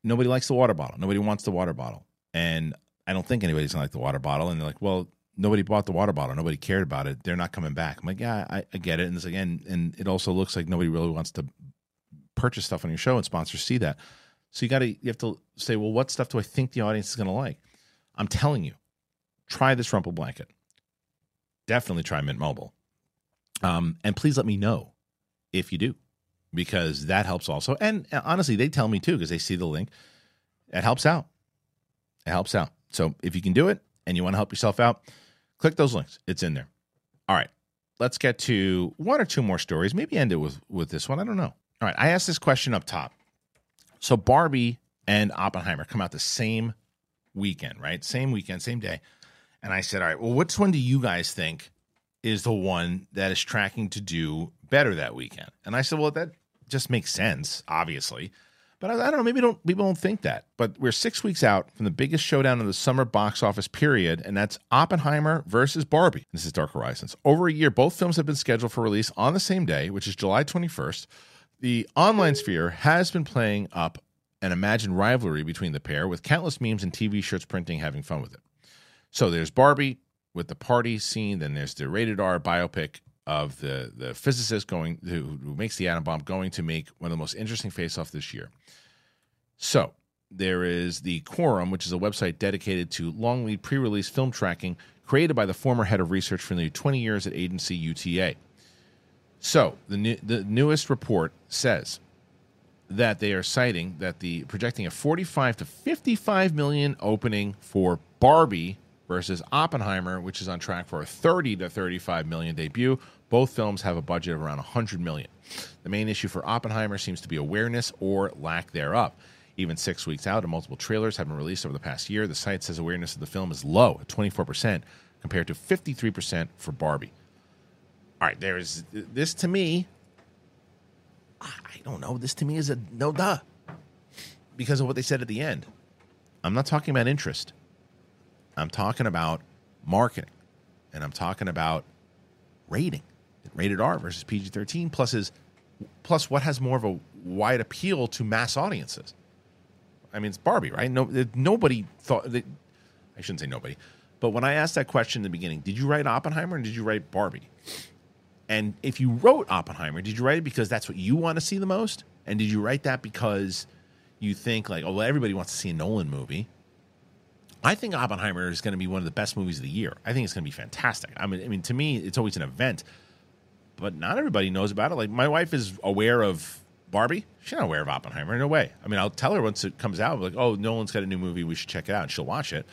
Nobody likes the water bottle. Nobody wants the water bottle. And I don't think anybody's gonna like the water bottle. And they're like, well, nobody bought the water bottle. Nobody cared about it. They're not coming back. I'm like, yeah, I, I get it. And it's and, it also looks like nobody really wants to purchase stuff on your show and sponsors see that. So you got to, you have to say, well, what stuff do I think the audience is to like? I'm telling you, try this Rumpl blanket. Definitely try Mint Mobile. Um, and please let me know if you do, because that helps also. And uh, honestly, they tell me too, because they see the link. It helps out. It helps out. So if you can do it and you want to help yourself out, click those links. It's in there. All right. Let's get to one or two more stories. Maybe end it with, with this one. I don't know. All right. I asked this question up top. So Barbie and Oppenheimer come out the same weekend, right? Same weekend, same day. And I said, all right, well, which one do you guys think is the one that is tracking to do better that weekend? And I said, well, that just makes sense, obviously. But I, I don't know, maybe don't people don't think that. But we're six weeks out from the biggest showdown of the summer box office period, and that's Oppenheimer versus Barbie. This is Dark Horizons. Over a year, both films have been scheduled for release on the same day, which is July 21st. The online sphere has been playing up an imagined rivalry between the pair, with countless memes and TV shirts printing having fun with it. So there's Barbie with the party scene, then there's the rated R biopic of the the physicist going who, who makes the atom bomb going to make one of the most interesting face off this year. So there is the Quorum, which is a website dedicated to long lead pre release film tracking, created by the former head of research for nearly 20 years at agency UTA. So the new, the newest report says that they are citing that the projecting a 45 to 55 million opening for Barbie versus Oppenheimer, which is on track for a 30 to 35 million debut. Both films have a budget of around 100 million. The main issue for Oppenheimer seems to be awareness or lack thereof. Even six weeks out, and multiple trailers have been released over the past year, the site says awareness of the film is low at 24% compared to 53% for Barbie. All right, there is this to me. I don't know. This to me is a no duh because of what they said at the end. I'm not talking about interest. I'm talking about marketing, and I'm talking about rating. Rated R versus PG-13 plus is plus what has more of a wide appeal to mass audiences. I mean, it's Barbie, right? No, nobody thought that. I shouldn't say nobody, but when I asked that question in the beginning, did you write Oppenheimer and did you write Barbie? And if you wrote Oppenheimer, did you write it because that's what you want to see the most? And did you write that because you think like, oh, well, everybody wants to see a Nolan movie? I think Oppenheimer is going to be one of the best movies of the year. I think it's going to be fantastic. I mean, I mean, to me, it's always an event, but not everybody knows about it. Like my wife is aware of Barbie. She's not aware of Oppenheimer. In no way. I mean, I'll tell her once it comes out, like, oh, Nolan's got a new movie. We should check it out. And she'll watch it.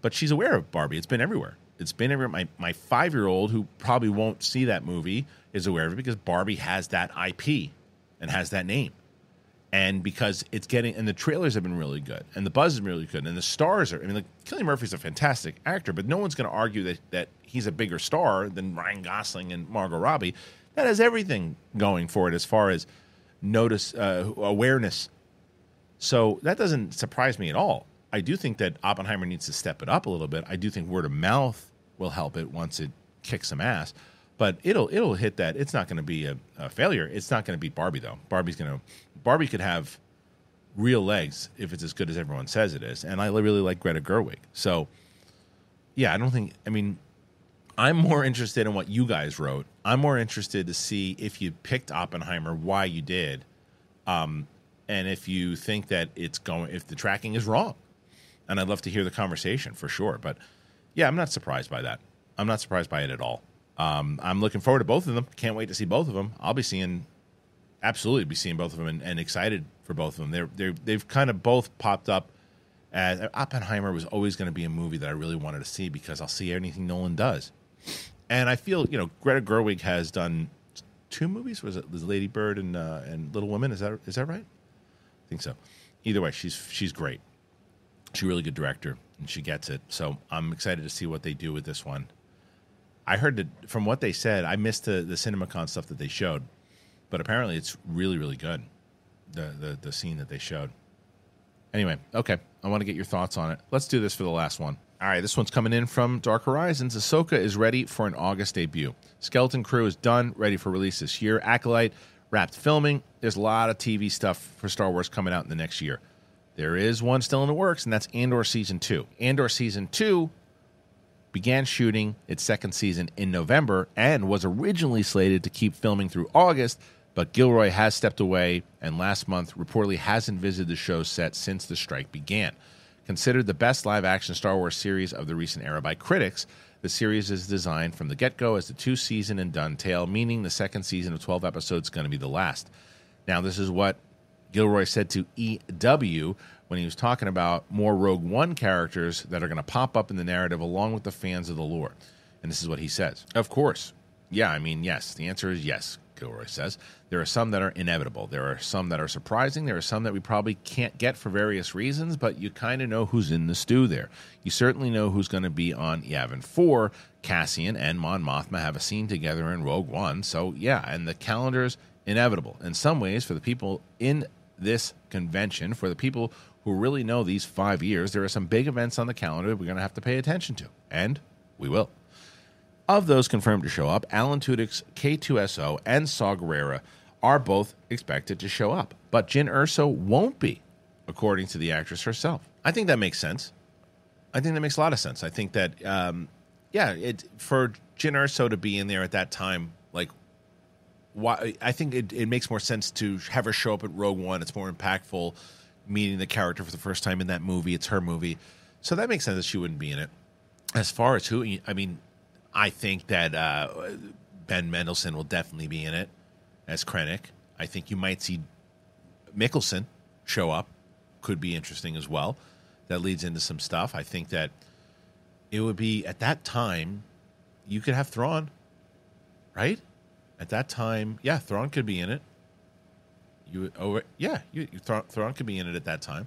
But she's aware of Barbie. It's been everywhere. It's been everywhere. My my five year old who probably won't see that movie is aware of it because Barbie has that IP and has that name and because it's getting and the trailers have been really good and the buzz is really good and the stars are i mean like Cillian Murphy's a fantastic actor but no one's going to argue that that he's a bigger star than Ryan Gosling and Margot Robbie. That has everything going for it as far as notice uh, awareness. So that doesn't surprise me at all. I do think that Oppenheimer needs to step it up a little bit. I do think word of mouth will help it once it kicks some ass but it'll it'll hit that. It's not going to be a, a, failure. It's not going to beat Barbie though. Barbie's going to Barbie could have real legs if it's as good as everyone says it is. And I really like Greta Gerwig. So yeah, I don't think. I mean, I'm more interested in what you guys wrote. I'm more interested to see if you picked Oppenheimer, why you did, um, and if you think that it's going, if the tracking is wrong. And I'd love to hear the conversation for sure. But yeah, I'm not surprised by that. I'm not surprised by it at all. Um, I'm looking forward to both of them. Can't wait to see both of them. I'll be seeing, absolutely be seeing both of them, and, and excited for both of them. They're they they've kind of both popped up. As Oppenheimer was always going to be a movie that I really wanted to see because I'll see anything Nolan does, and I feel you know Greta Gerwig has done two movies. Was it Lady Bird and uh, and Little Women? Is that is that right? I think so. Either way, she's she's great. She's a really good director, and she gets it. So I'm excited to see what they do with this one. I heard that from what they said, I missed the the CinemaCon stuff that they showed, but apparently it's really really good. The the the scene that they showed. Anyway, okay, I want to get your thoughts on it. Let's do this for the last one. All right, this one's coming in from Dark Horizons. Ahsoka is ready for an August debut. Skeleton Crew is done, ready for release this year. Acolyte wrapped filming. There's a lot of TV stuff for Star Wars coming out in the next year. There is one still in the works, and that's Andor Season 2. Andor Season 2 began shooting its second season in November and was originally slated to keep filming through August, but Gilroy has stepped away and last month reportedly hasn't visited the show's set since the strike began. Considered the best live action Star Wars series of the recent era by critics, the series is designed from the get go as a two season and done tale, meaning the second season of 12 episodes is going to be the last. Now, this is what Gilroy said to EW when he was talking about more Rogue One characters that are going to pop up in the narrative along with the fans of the lore. And this is what he says. Of course. Yeah, I mean, yes. The answer is yes, Gilroy says. There are some that are inevitable. There are some that are surprising. There are some that we probably can't get for various reasons, but you kind of know who's in the stew there. You certainly know who's going to be on Yavin 4. Cassian and Mon Mothma have a scene together in Rogue One. So, yeah, and the calendar's inevitable. In some ways, for the people in this convention, for the people who really know these five years, there are some big events on the calendar we're going to have to pay attention to. And we will. Of those confirmed to show up, Alan Tudyk's K2SO and Saw Gerrera are both expected to show up, but Jyn Erso won't be, according to the actress herself. I think that makes sense. I think that makes a lot of sense. I think that, um, yeah, it for Jyn Erso to be in there at that time, like, why? I think it, it makes more sense to have her show up at Rogue One. It's more impactful, meeting the character for the first time in that movie. It's her movie, so that makes sense that she wouldn't be in it. As far as who, I mean, I think that uh, Ben Mendelsohn will definitely be in it as Krennic. I think you might see Mikkelsen show up. Could be interesting as well. That leads into some stuff. I think that it would be at that time you could have Thrawn, right? At that time, yeah, Thrawn could be in it. You yeah, you, you Thrawn, Thrawn could be in it at that time.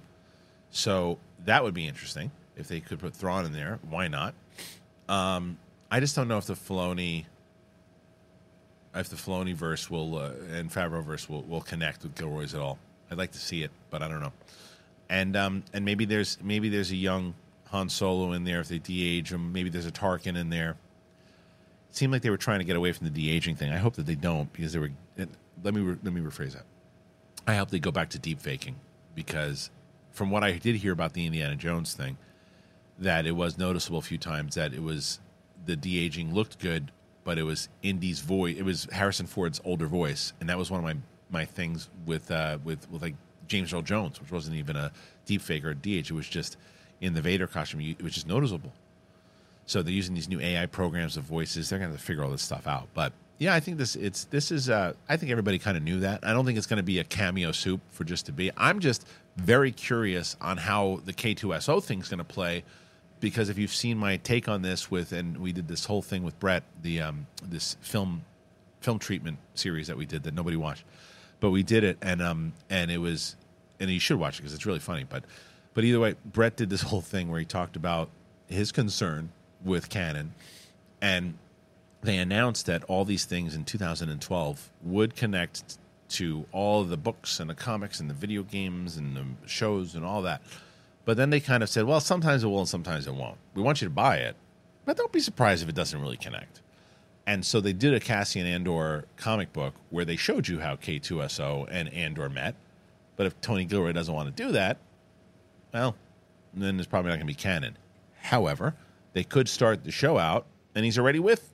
So that would be interesting if they could put Thrawn in there. Why not? Um, I just don't know if the Filoni, if the Filoni verse will uh, and Favreau verse will, will connect with Gilroy's at all. I'd like to see it, but I don't know. And um, and maybe there's maybe there's a young Han Solo in there if they de-age him. Maybe there's a Tarkin in there. It seemed like they were trying to get away from the de-aging thing. I hope that they don't because they were. Let me let me rephrase that. I hope they go back to deep faking because from what I did hear about the Indiana Jones thing, that it was noticeable a few times that it was the de aging looked good, but it was Indy's voice. It was Harrison Ford's older voice, and that was one of my my things with uh, with with like James Earl Jones, which wasn't even a deep fake or a DH. It was just in the Vader costume. It was just noticeable. So they're using these new AI programs of voices. They're going to figure all this stuff out. But yeah, I think this it's this is. Uh, I think everybody kind of knew that. I don't think it's going to be a cameo soup for just to be. I'm just very curious on how the K2SO thing's going to play because if you've seen my take on this with and we did this whole thing with Brett, the um, this film film treatment series that we did that nobody watched, but we did it and um and it was and you should watch it because it's really funny. But but either way, Brett did this whole thing where he talked about his concern with canon, and they announced that all these things in 2012 would connect to all the books and the comics and the video games and the shows and all that. But then they kind of said, well, sometimes it will and sometimes it won't. We want you to buy it, but don't be surprised if it doesn't really connect. And so they did a Cassian Andor comic book where they showed you how K2SO and Andor met. But if Tony Gilroy doesn't want to do that, well, then it's probably not going to be canon. However, they could start the show out and he's already with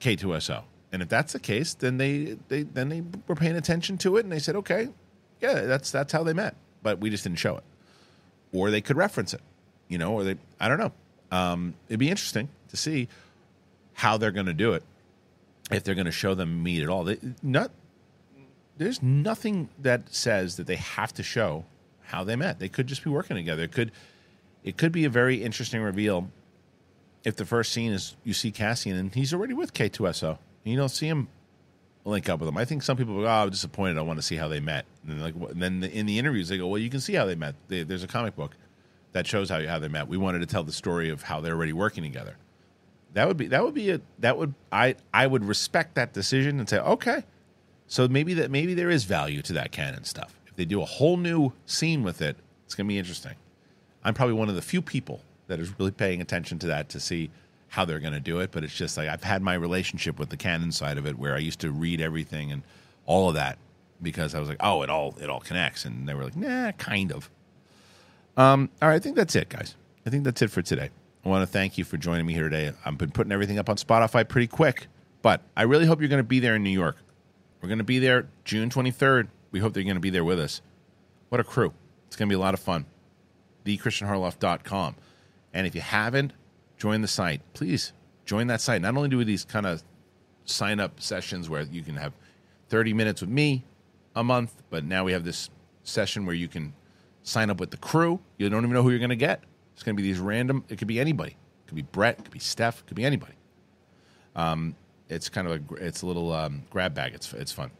K2SO. And if that's the case, then they, they then they were paying attention to it and they said, okay, yeah, that's that's how they met. But we just didn't show it or they could reference it, you know, or they, I don't know. Um, it'd be interesting to see how they're going to do it. If they're going to show them meet at all, they, not there's nothing that says that they have to show how they met. They could just be working together. It could it could be a very interesting reveal if the first scene is you see Cassian and he's already with K2SO. And you don't see him link up with them. I think some people go, "Oh, I'm disappointed. I want to see how they met." And like, and then in the interviews, they go, "Well, you can see how they met. They, there's a comic book that shows how how they met. We wanted to tell the story of how they're already working together." That would be that would be a that would I I would respect that decision and say, "Okay." So maybe that maybe there is value to that canon stuff. If they do a whole new scene with it, it's going to be interesting. I'm probably one of the few people that is really paying attention to that to see how they're going to do it. But it's just like I've had my relationship with the canon side of it, where I used to read everything and all of that because I was like, oh, it all it all connects, and they were like, nah, kind of. Um, all right, I think that's it, guys. I think that's it for today. I want to thank you for joining me here today. I've been putting everything up on Spotify pretty quick, but I really hope you're going to be there in New York. We're going to be there June 23rd. We hope that you're going to be there with us. What a crew. It's going to be a lot of fun. TheKristianHarloff.com. And if you haven't, join the site. Please join that site. Not only do we these kind of sign up sessions where you can have 30 minutes with me a month, but now we have this session where you can Sign up with the crew. You don't even know who you're going to get. It's going to be these random. It could be anybody. It could be Brett. It could be Steph. It could be anybody. Um, it's kind of a it's a little um, grab bag. It's it's fun.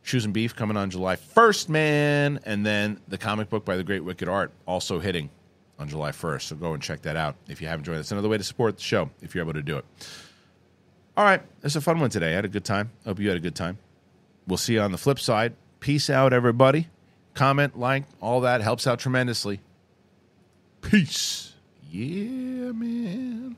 Shoes and Beef coming on July 1st, man. And then the comic book by the Great Wicked Art also hitting on July 1st. So go and check that out if you haven't joined. That's another way to support the show if you're able to do it. All right. It's a fun one today. I had a good time. Hope you had a good time. We'll see you on the flip side. Peace out, everybody. Comment, like, all that helps out tremendously. Peace. Yeah, man.